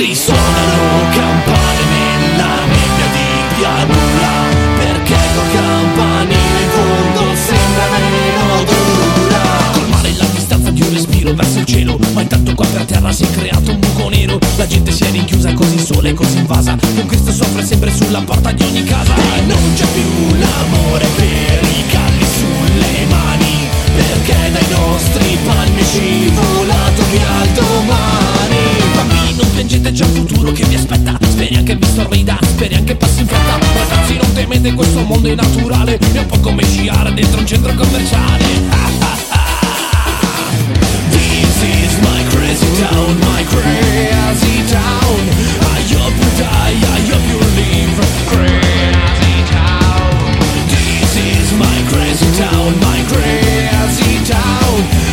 Risuonano campane nella nebbia di pianura. Perché col campanile in fondo sembra meno dura. Col mare la distanza di un respiro verso il cielo. Ma intanto qua per terra si è creato un buco nero. La gente si è rinchiusa così sola e così invasa. Con Cristo soffre sempre sulla porta di ogni casa. E non c'è più l'amore per i calli sulle mani. Perché dai nostri è scivolato piangete c'è un futuro che vi aspetta. Speri anche vi sorrida, speri anche passi in fretta. Ragazzi non temete questo mondo è naturale. È un po' come sciare dentro un centro commerciale. This is my crazy town, my crazy town. I hope you die, I hope you live. Crazy town. This is my crazy town, my crazy town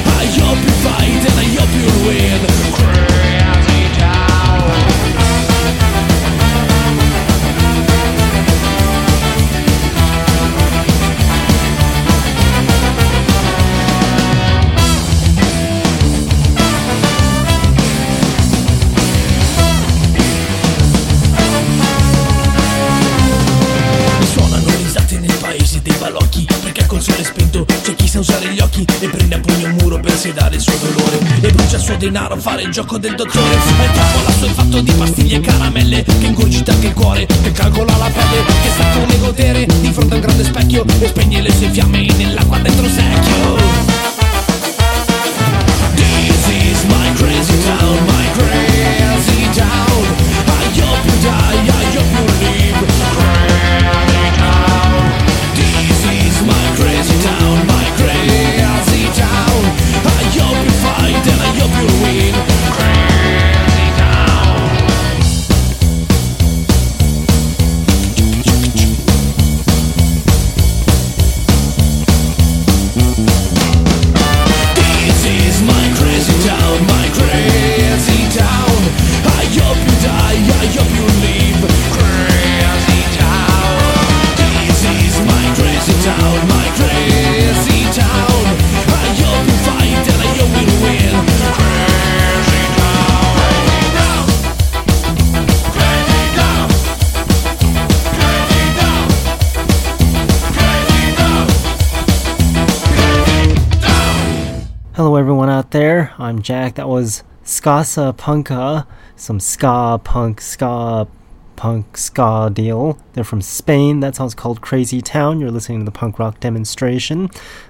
il suo denaro a fare il gioco del dottore. Troppo lasso è fatto di pastiglie e caramelle Che ingurgita anche il cuore, che calcola la pelle Che sa come godere. Di fronte a un grande specchio E spegne le sue fiamme nell'acqua dentro il secchio. This is my crazy town, my crazy town. I hope you die, I'm Jack. That was Skassapunka, some ska punk, ska punk, ska deal. They're from Spain. That song's called Crazy Town. You're listening to the punk rock demonstration.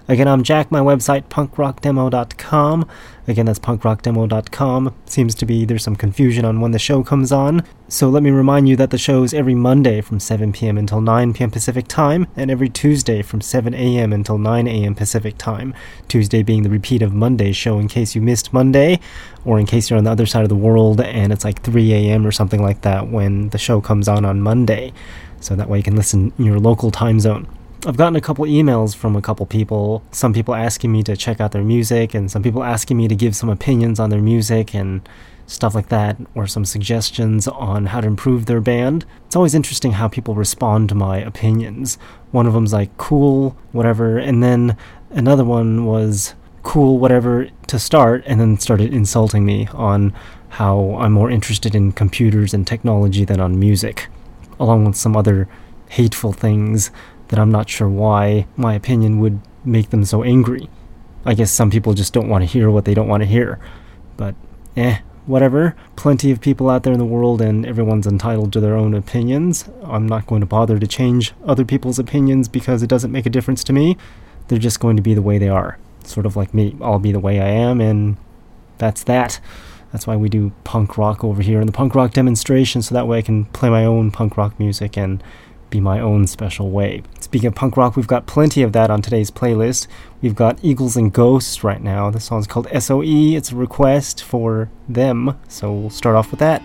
Again, I'm Jack. My website, punkrockdemo.com. Again, that's punkrockdemo.com. Seems to be there's some confusion on when the show comes on. So let me remind you that the show is every Monday from 7 p.m. until 9 p.m. Pacific time, and every Tuesday from 7 a.m. until 9 a.m. Pacific time. Tuesday being the repeat of Monday's show in case you missed Monday, or in case you're on the other side of the world and it's like 3 a.m. or something like that when the show comes on on Monday. So that way you can listen in your local time zone. I've gotten a couple emails from a couple people, some people asking me to check out their music, and some people asking me to give some opinions on their music and stuff like that, or some suggestions on how to improve their band. It's always interesting how people respond to my opinions. One of them's like, cool, whatever, and then another one was, cool, whatever, to start, and then started insulting me on how I'm more interested in computers and technology than on music, along with some other hateful things that I'm not sure why my opinion would make them so angry. I guess some people just don't want to hear what they don't want to hear. But, eh, whatever. Plenty of people out there in the world, and everyone's entitled to their own opinions. I'm not going to bother to change other people's opinions because it doesn't make a difference to me. They're just going to be the way they are. Sort of like me. I'll be the way I am, and that's that. That's why we do punk rock over here in the punk rock demonstration, so that way I can play my own punk rock music and be my own special way. Speaking of punk rock, we've got plenty of that on today's playlist. We've got Eagles and Ghosts right now. The song's called SOE. It's a request for them, so we'll start off with that.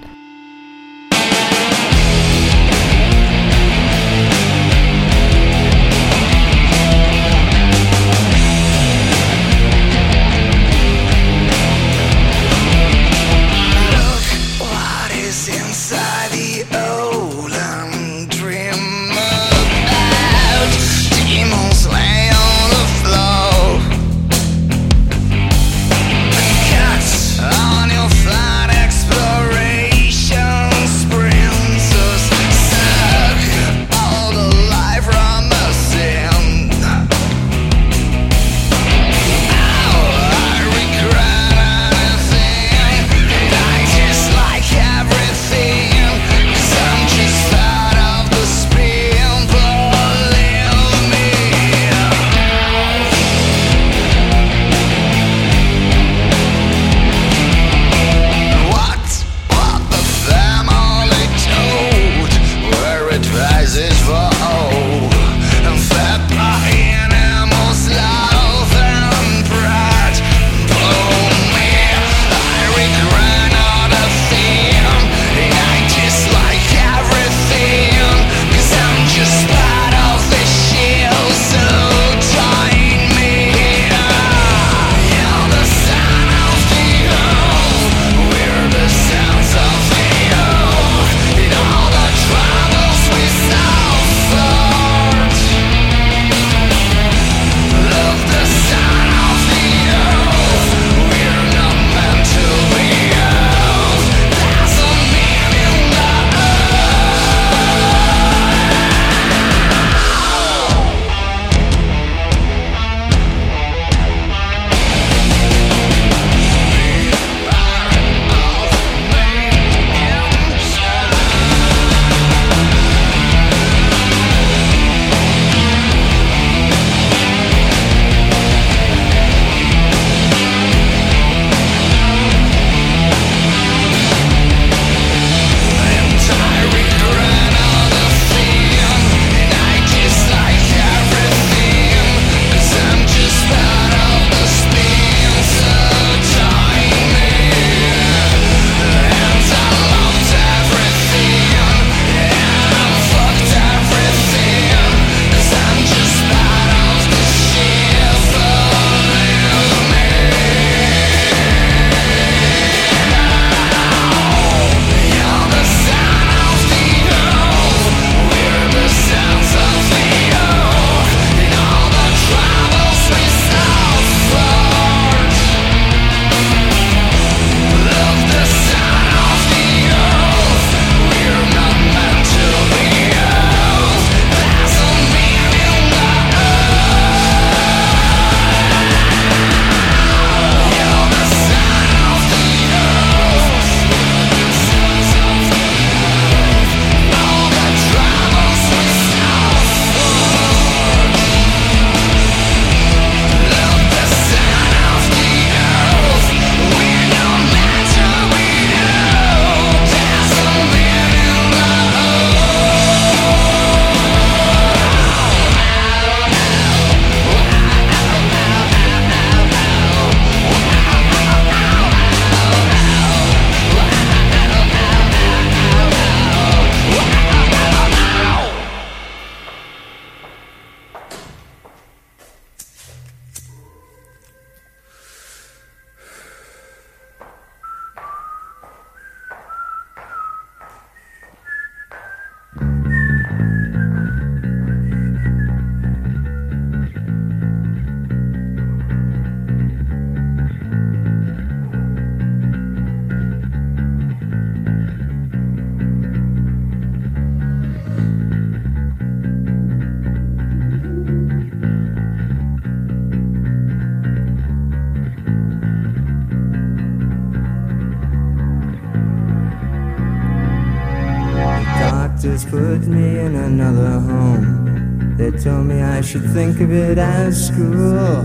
Think of it as school.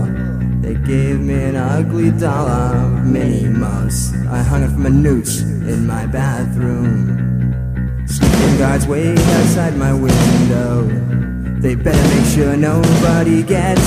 They gave me an ugly doll of Minnie Mouse. I hung it from a noose in my bathroom. Sleeping guards wait outside my window. They better make sure nobody gets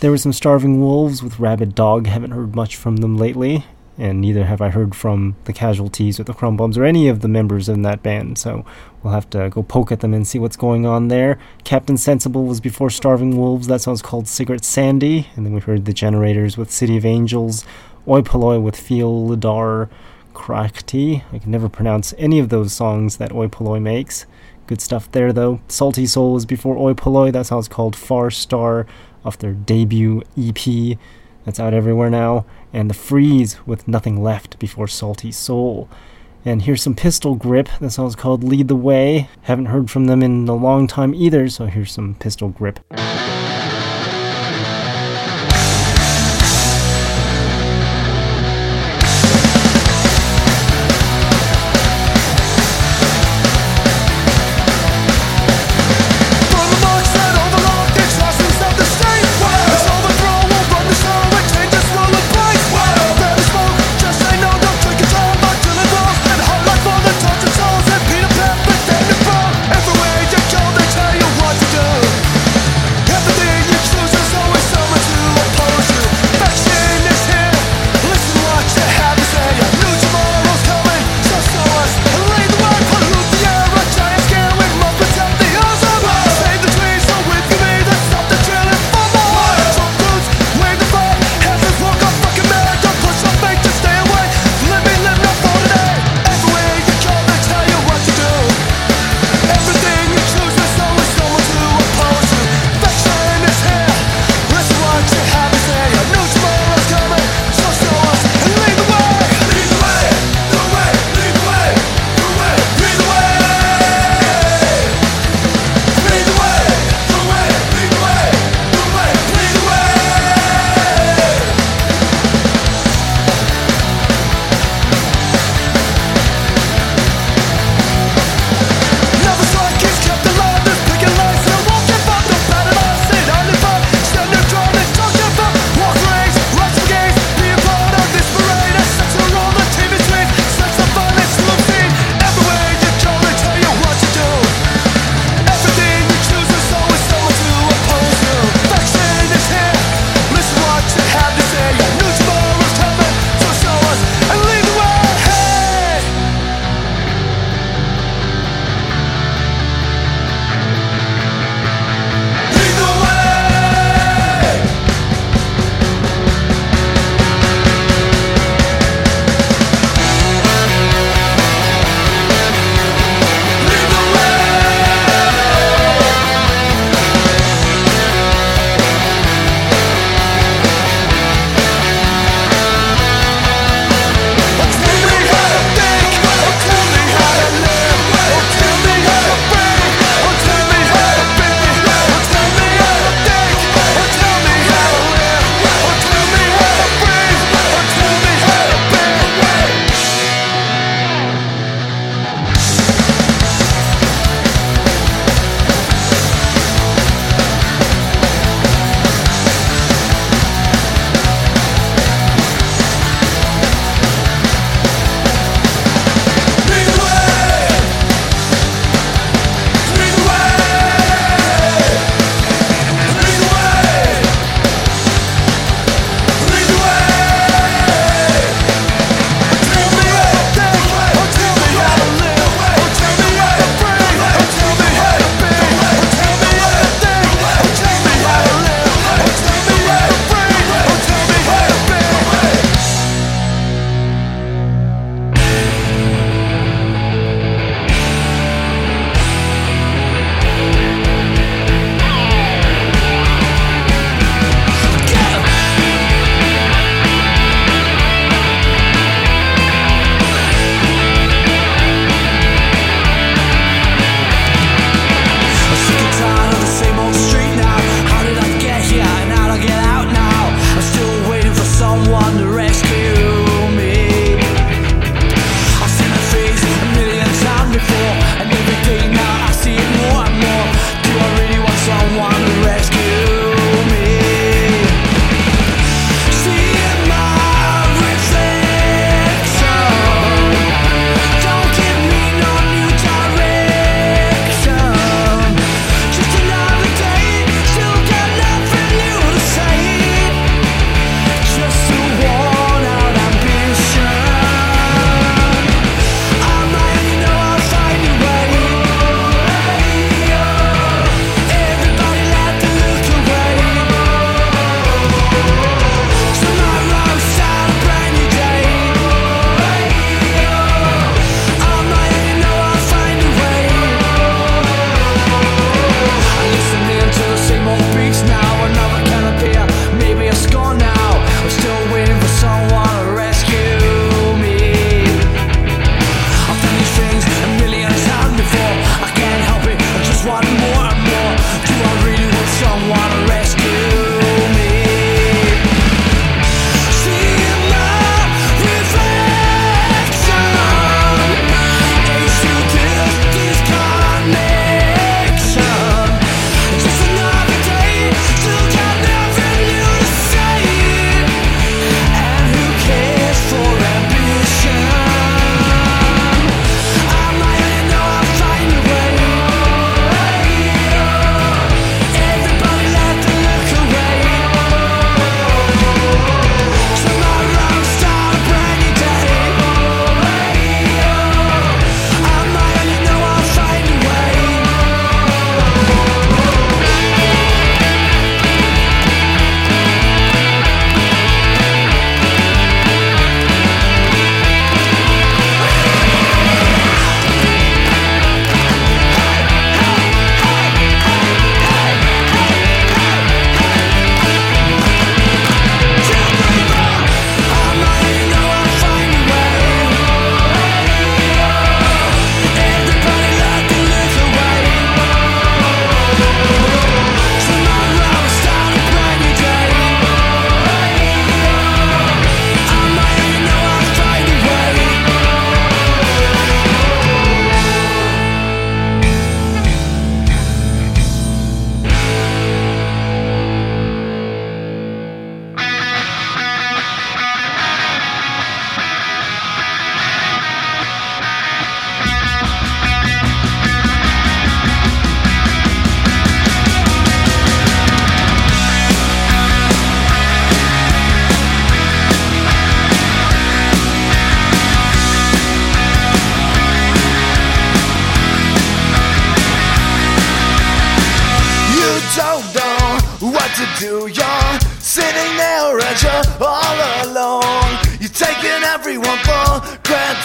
There were some Starving Wolves with Rabid Dog. Haven't heard much from them lately, and neither have I heard from the Casualties or the Krum Bums or any of the members in that band. So we'll have to go poke at them and see what's going on there. Captain Sensible was before Starving Wolves. That song's called Cigarette Sandy, and then we heard the Generators with City of Angels, Oi Polloi with Feel Lidar Krakti. I can never pronounce any of those songs that Oi Polloi makes. Good stuff there, though. Salty Soul was before Oi Polloi. That song's called Far Star off their debut EP that's out everywhere now, and The Freeze with Nothing Left before Salty Soul. And here's some Pistol Grip. That song's called Lead the Way. Haven't heard from them in a long time either, so here's some Pistol Grip.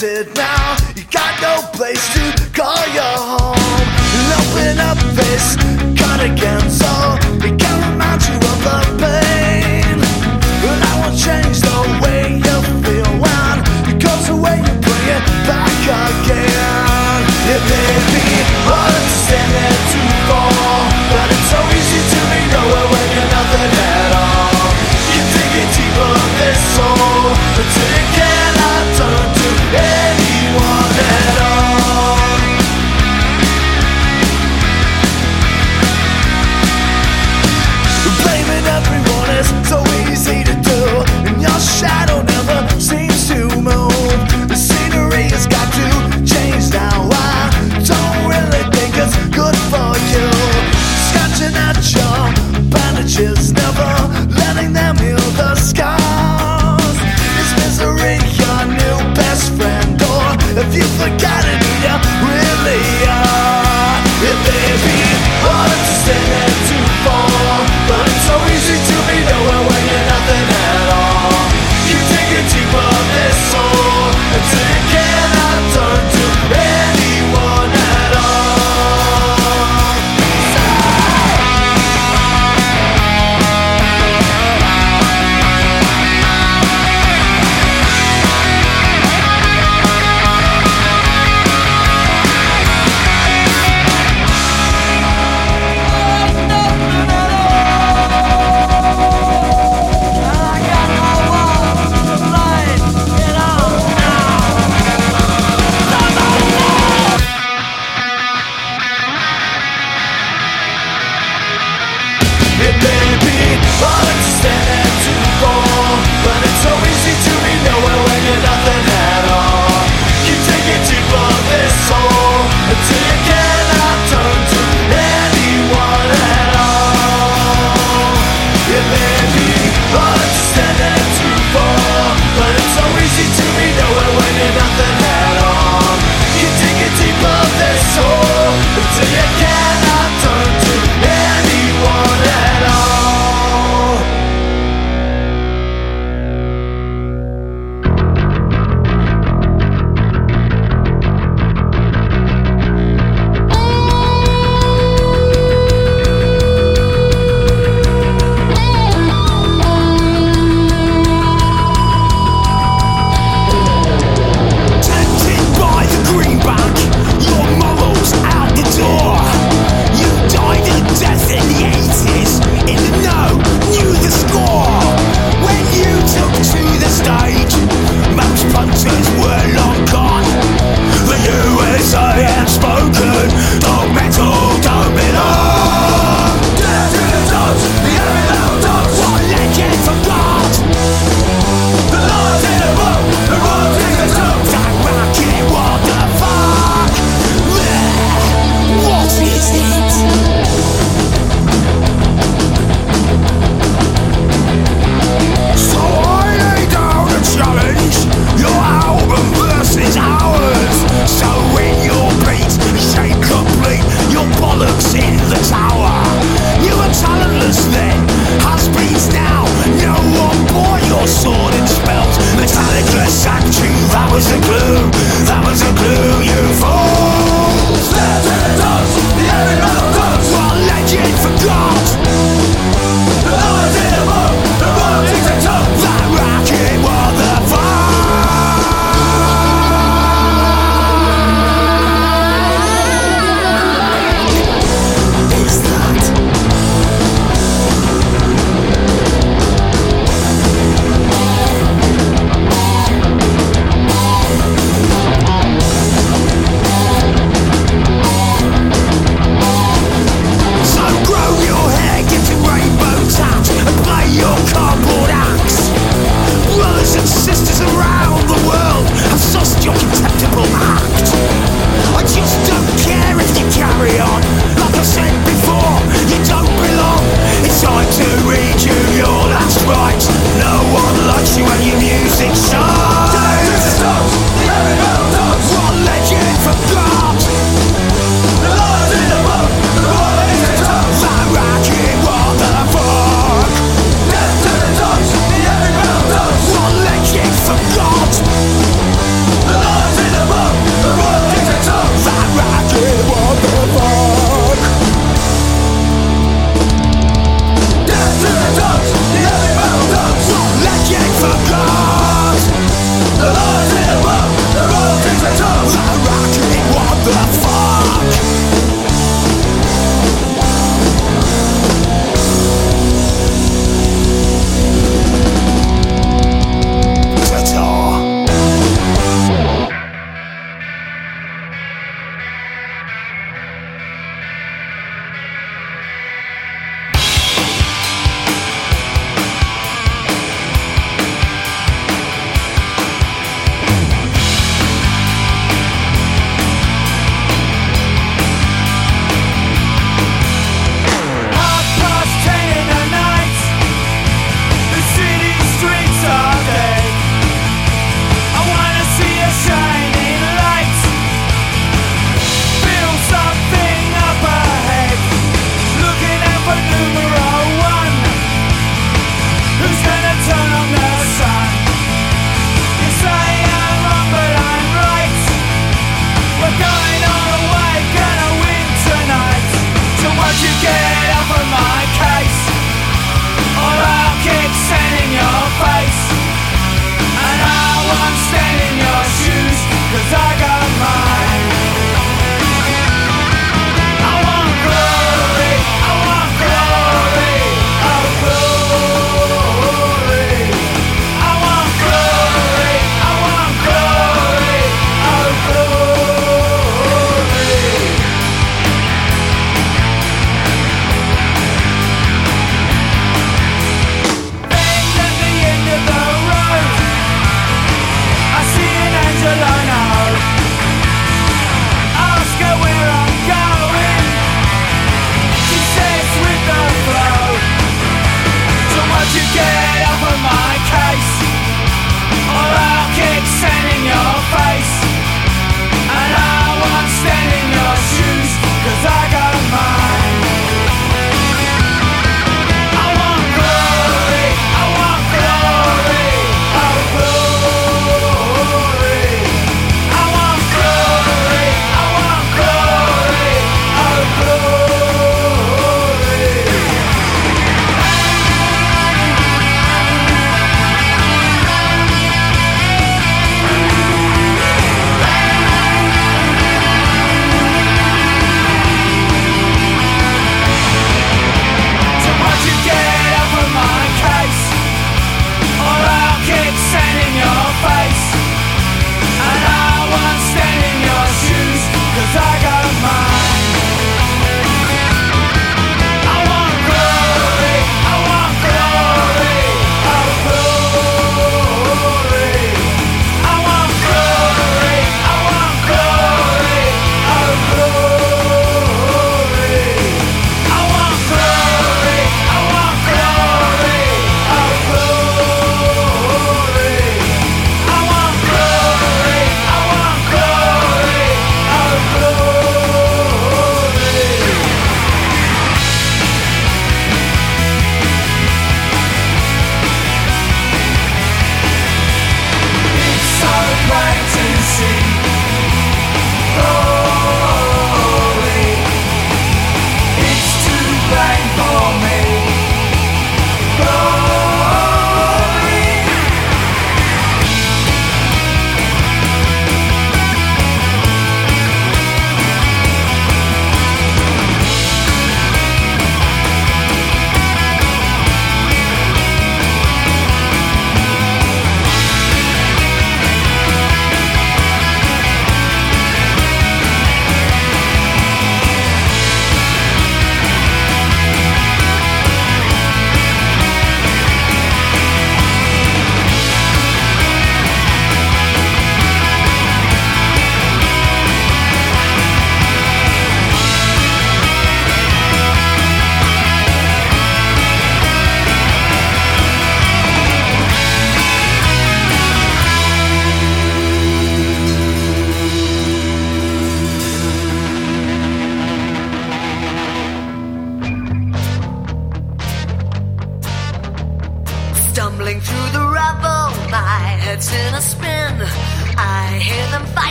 haunted now. You got no place to call your home. And open up this cut against all.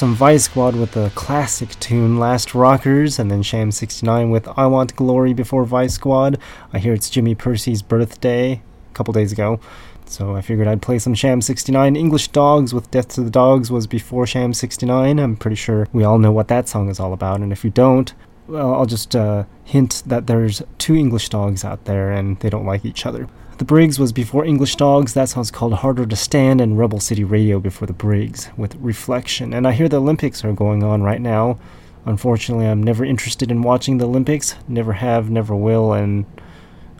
Some Vice Squad with the classic tune Last Rockers, and then Sham 69 with I Want Glory Before Vice Squad. I hear it's Jimmy Pursey's birthday a couple days ago, so I figured I'd play some Sham 69. English Dogs with Death to the Dogs was before Sham 69. I'm pretty sure we all know what that song is all about, and if you don't, well, I'll just uh, hint that there's two English dogs out there and they don't like each other. The Briggs was before English Dogs, that song's called Harder to Stand, and Rebel City Radio before the Briggs with Reflection. And I hear the Olympics are going on right now. Unfortunately, I'm never interested in watching the Olympics, never have, never will, and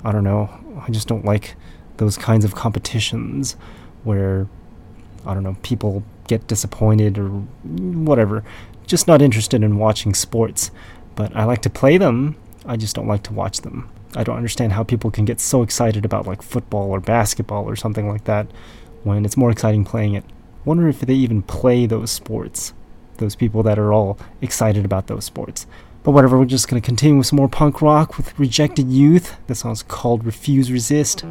I don't know, I just don't like those kinds of competitions where, I don't know, people get disappointed or whatever. Just not interested in watching sports. But I like to play them, I just don't like to watch them. I don't understand how people can get so excited about like football or basketball or something like that when it's more exciting playing it. Wonder if they even play those sports. Those people that are all excited about those sports. But whatever, we're just gonna continue with some more punk rock with Rejected Youth. This song's called Refuse Resist.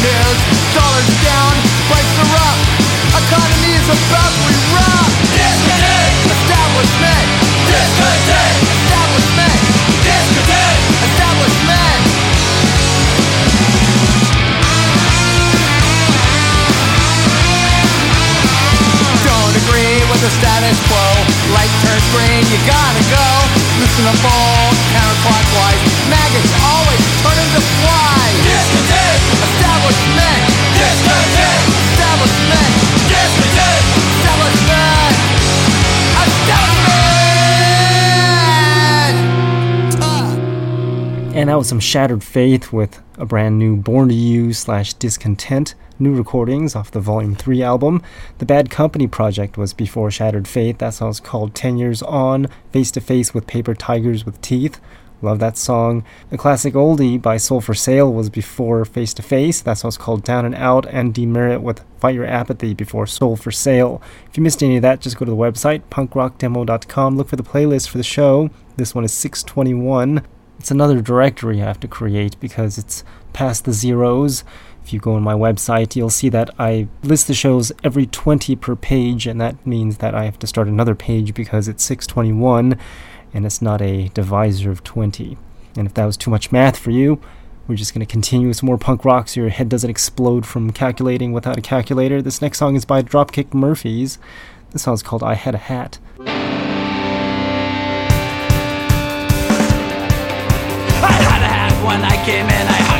News. Dollars down, prices are up. Economy is about to erupt. Establishment. Establishment. Establishment. Don't agree with the status quo. Light turns green, you gotta go. Loosen the ball counterclockwise. Maggots always turning to flies. Establishment. Establishment. Establishment. Establishment. And that was some Shattered Faith with a brand new Born to You slash Discontent new recordings off the Volume 3 album. The Bad Company project was before Shattered Faith. That song's called 10 Years On, Face to Face with Paper Tigers with Teeth. Love that song. The classic oldie by Soul for Sale was before Face to Face. That song's called Down and Out, and Demerit with Fight Your Apathy before Soul for Sale. If you missed any of that, just go to the website, punkrockdemo.com, look for the playlist for the show. This one is 621. It's another directory I have to create because it's past the zeros. If you go on my website, you'll see that I list the shows every 20 per page, and that means that I have to start another page because it's 621 and it's not a divisor of 20. And if that was too much math for you, we're just going to continue with some more punk rock so your head doesn't explode from calculating without a calculator. This next song is by Dropkick Murphys. This song's called I Had a Hat. I had a hat when I came in, I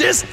unconscious,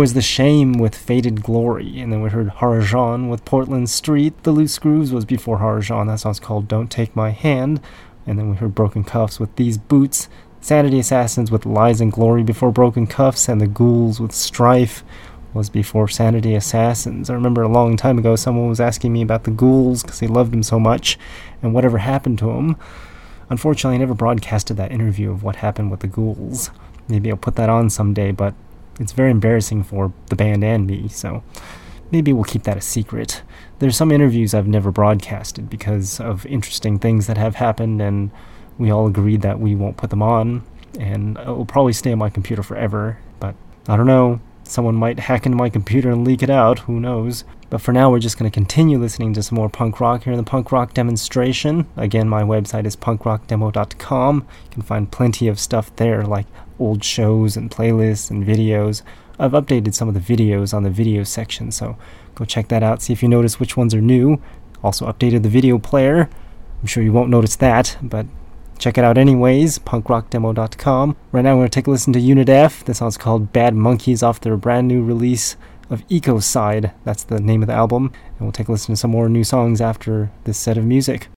was The Shame with Faded Glory, and then we heard Harajan with Portland Street. The Loose Grooves was before Harajan. That song's called Don't Take My Hand. And then we heard Broken Cuffs with These Boots. Sanity Assassins with Lies and Glory before Broken Cuffs, and The Ghouls with Strife was before Sanity Assassins. I remember a long time ago someone was asking me about the Ghouls because they loved him so much and whatever happened to him. Unfortunately, I never broadcasted that interview of what happened with the Ghouls. Maybe I'll put that on someday, but it's very embarrassing for the band and me, so maybe we'll keep that a secret. There's some interviews I've never broadcasted because of interesting things that have happened, and we all agreed that we won't put them on, and it will probably stay on my computer forever, but I don't know. Someone might hack into my computer and leak it out, who knows. But for now, we're just going to continue listening to some more punk rock here in the punk rock demonstration. Again, my website is punkrockdemo.com. You can find plenty of stuff there, like old shows and playlists and videos. I've updated some of the videos on the video section, so go check that out, see if you notice which ones are new. Also, updated the video player. I'm sure you won't notice that, but Check it out anyways, punkrockdemo.com. Right now, we're going to take a listen to Unit F. This song's called Bad Monkeys off their brand new release of Ecocide. That's the name of the album. And we'll take a listen to some more new songs after this set of music.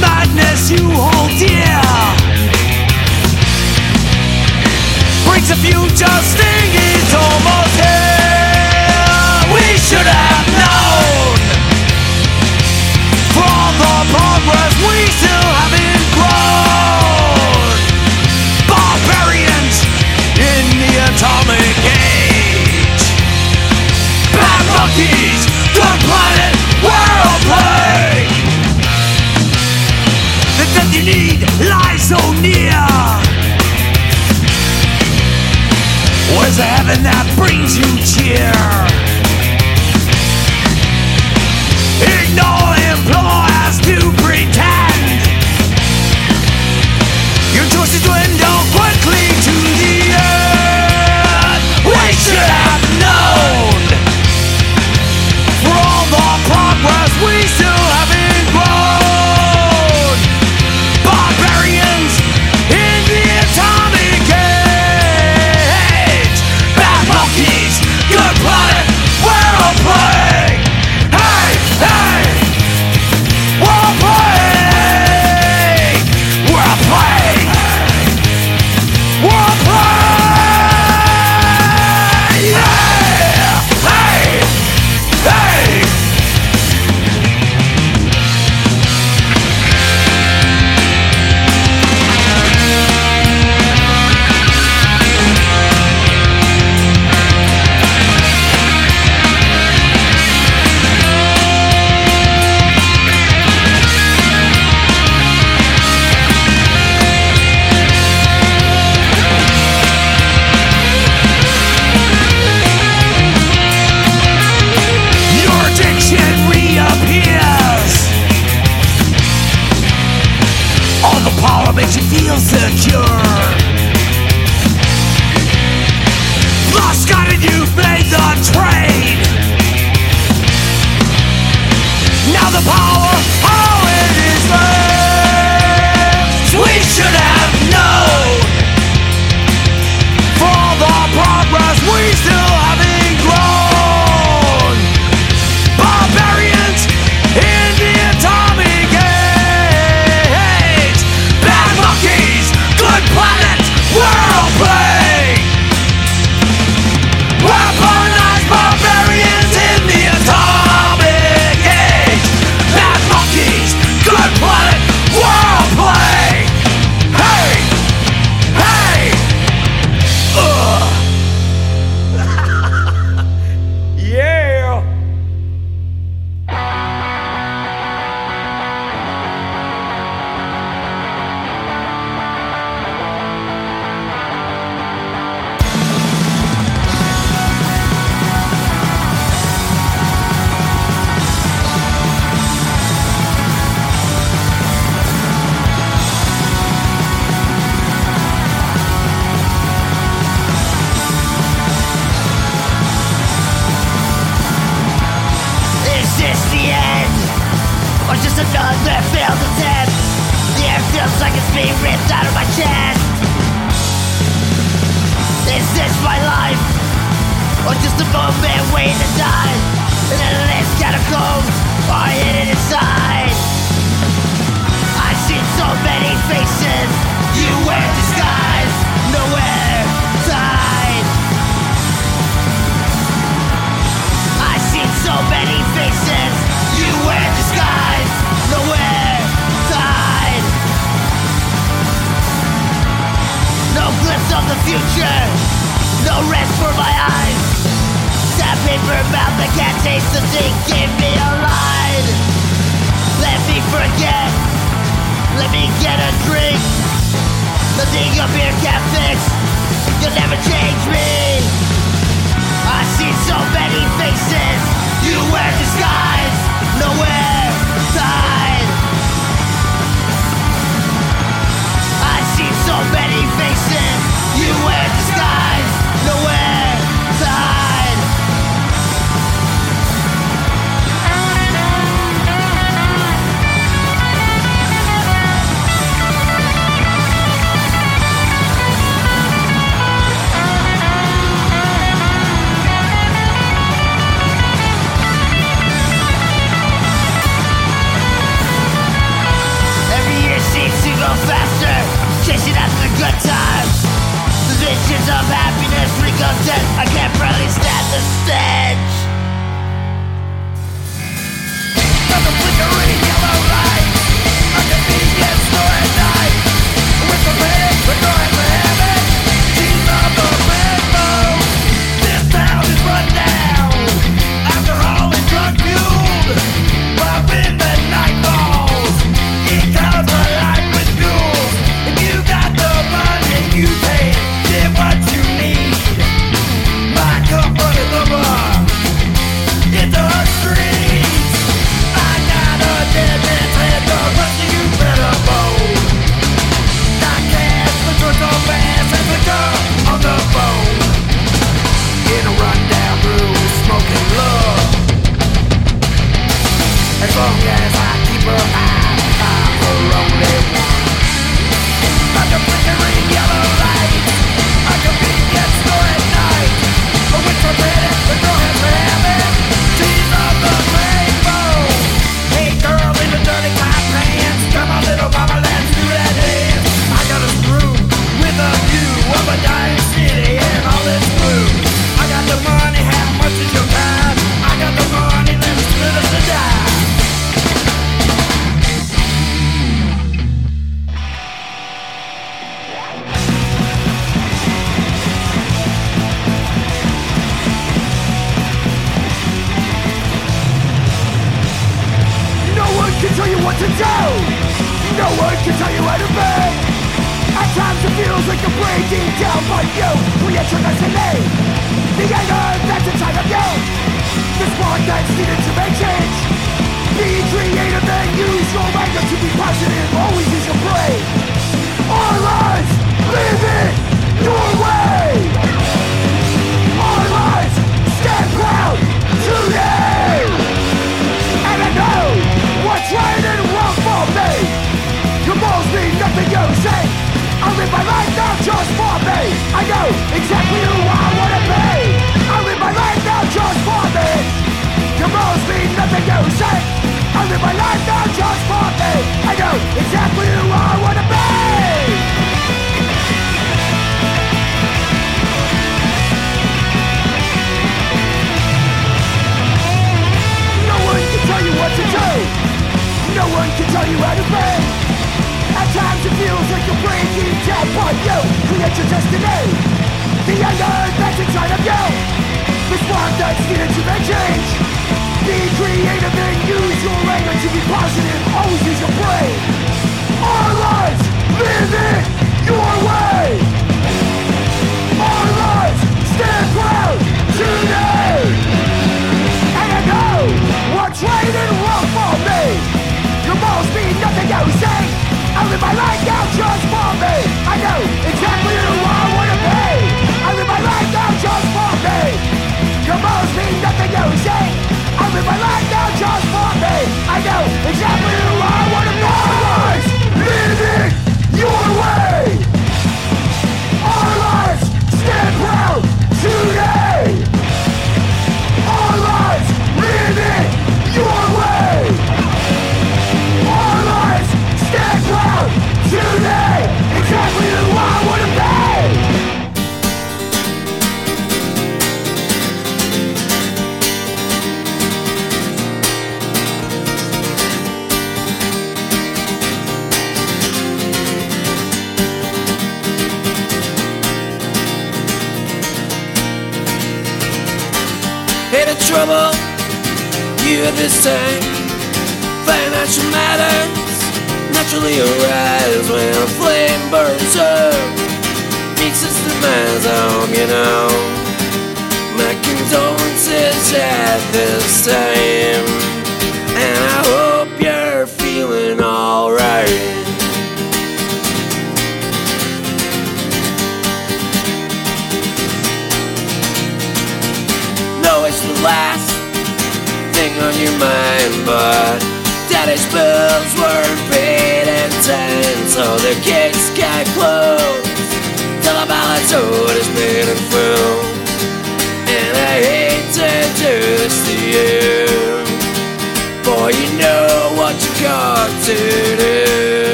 Madness you hold dear brings a future sting. Heaven that brings you cheer? Ignore employers to pretend. Your choices dwindle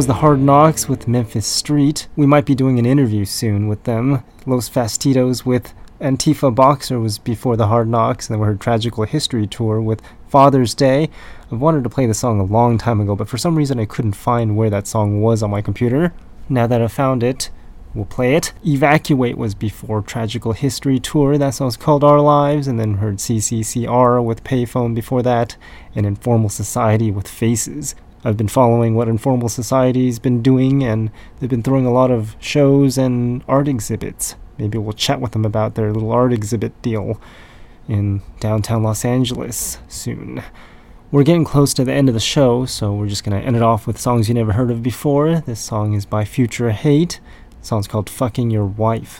was the Hard Knocks with Memphis Street. We might be doing an interview soon with them. Los Fastidios with Antifa Boxer was before the Hard Knocks, and then we heard Tragical History Tour with Father's Day. I've wanted to play the song a long time ago, but for some reason I couldn't find where that song was on my computer. Now that I've found it, we'll play it. Evacuate was before Tragical History Tour. That song's called Our Lives, and then heard CCCR with Payphone before that, and Informal Society with Faces. I've been following what Informal Society's been doing, and they've been throwing a lot of shows and art exhibits. Maybe we'll chat with them about their little art exhibit deal in downtown Los Angeles soon. We're getting close to the end of the show, so we're just gonna end it off with songs you never heard of before. This song is by Future Hate. The song's called Fucking Your Wife.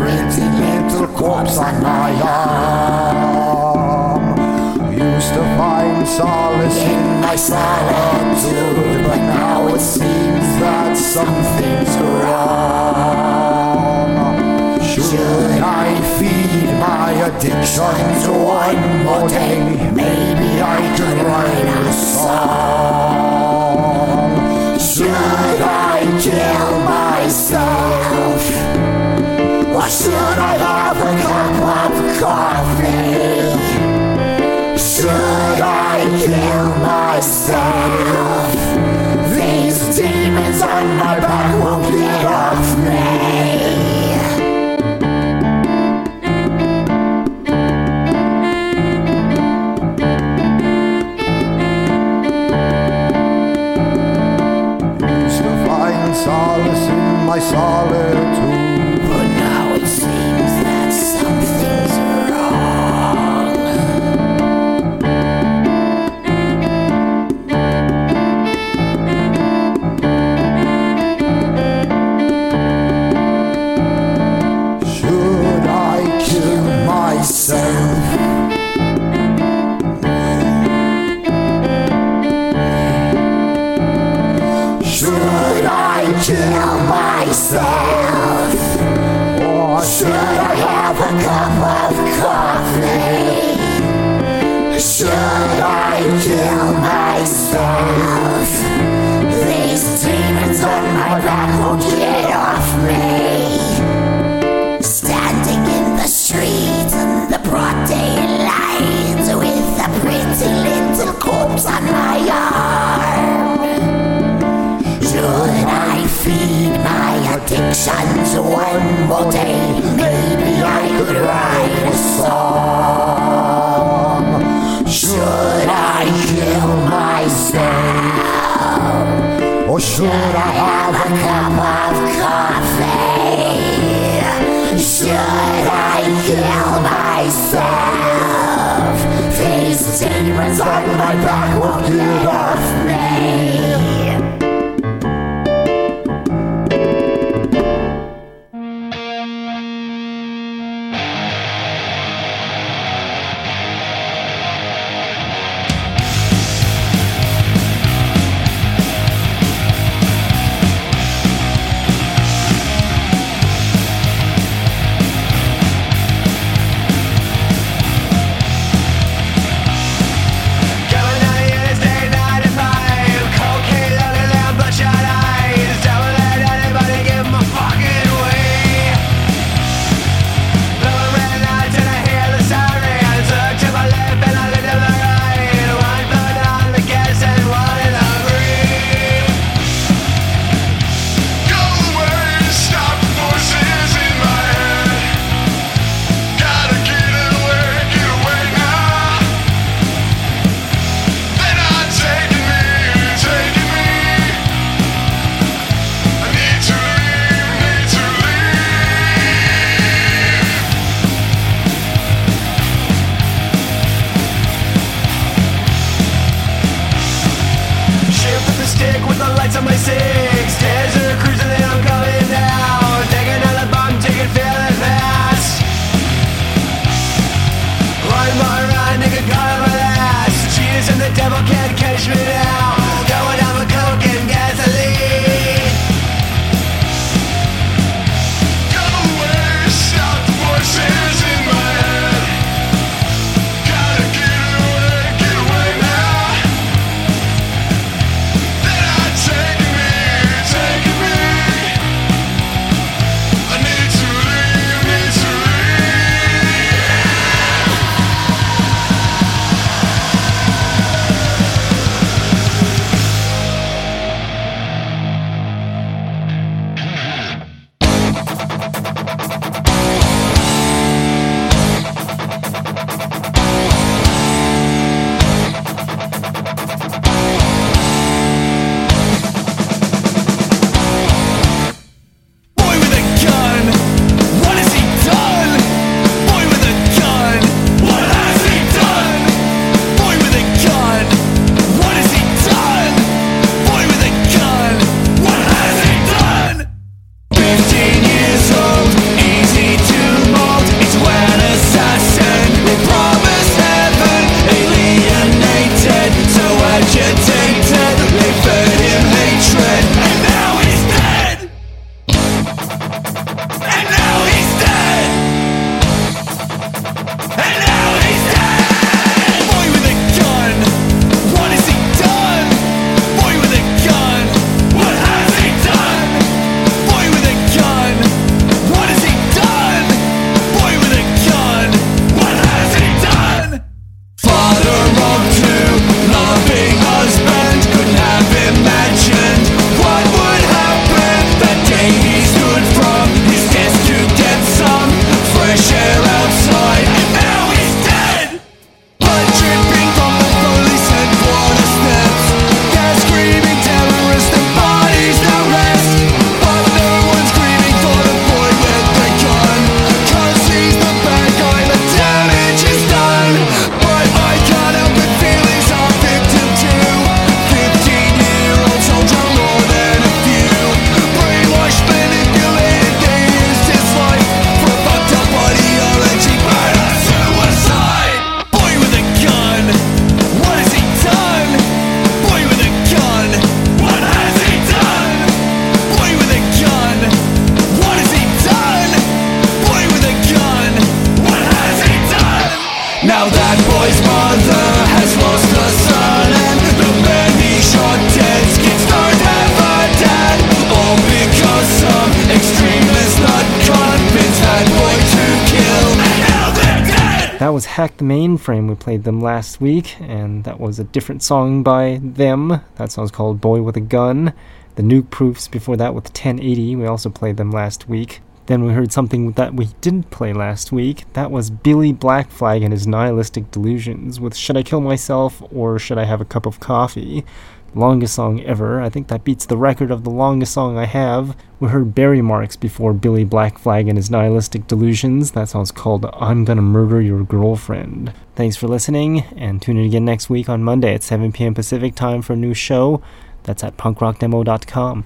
Pretty little corpse on my arm. Used to find solace in my solitude, but now it seems that something's wrong. Should I feed my addictions one more day? Maybe I could write a song. Should I kill myself? Should I have a cup of coffee? Should I kill myself? These demons on my back won't get off me. Solace in my solitude. Addictions one more day? Maybe I could write a song. Should I kill myself? Or should I have a cup of coffee? Should I kill myself? These demons on my back won't get off me. Them last week, and that was a different song by them. That song song's called Boy with a Gun. The Nuke Proofs before that with 1080. We also played them last week. Then we heard something that we didn't play last week. That was Billy Black Flag and his Nihilistic Delusions with Should I Kill Myself or Should I Have a Cup of Coffee? Longest song ever. I think that beats the record of the longest song I have. We heard Barry Marks before Billy Black Flag and his Nihilistic Delusions. That song's called I'm Gonna Murder Your Girlfriend. Thanks for listening, and tune in again next week on Monday at 7 p.m. Pacific time for a new show. That's at punkrockdemo.com.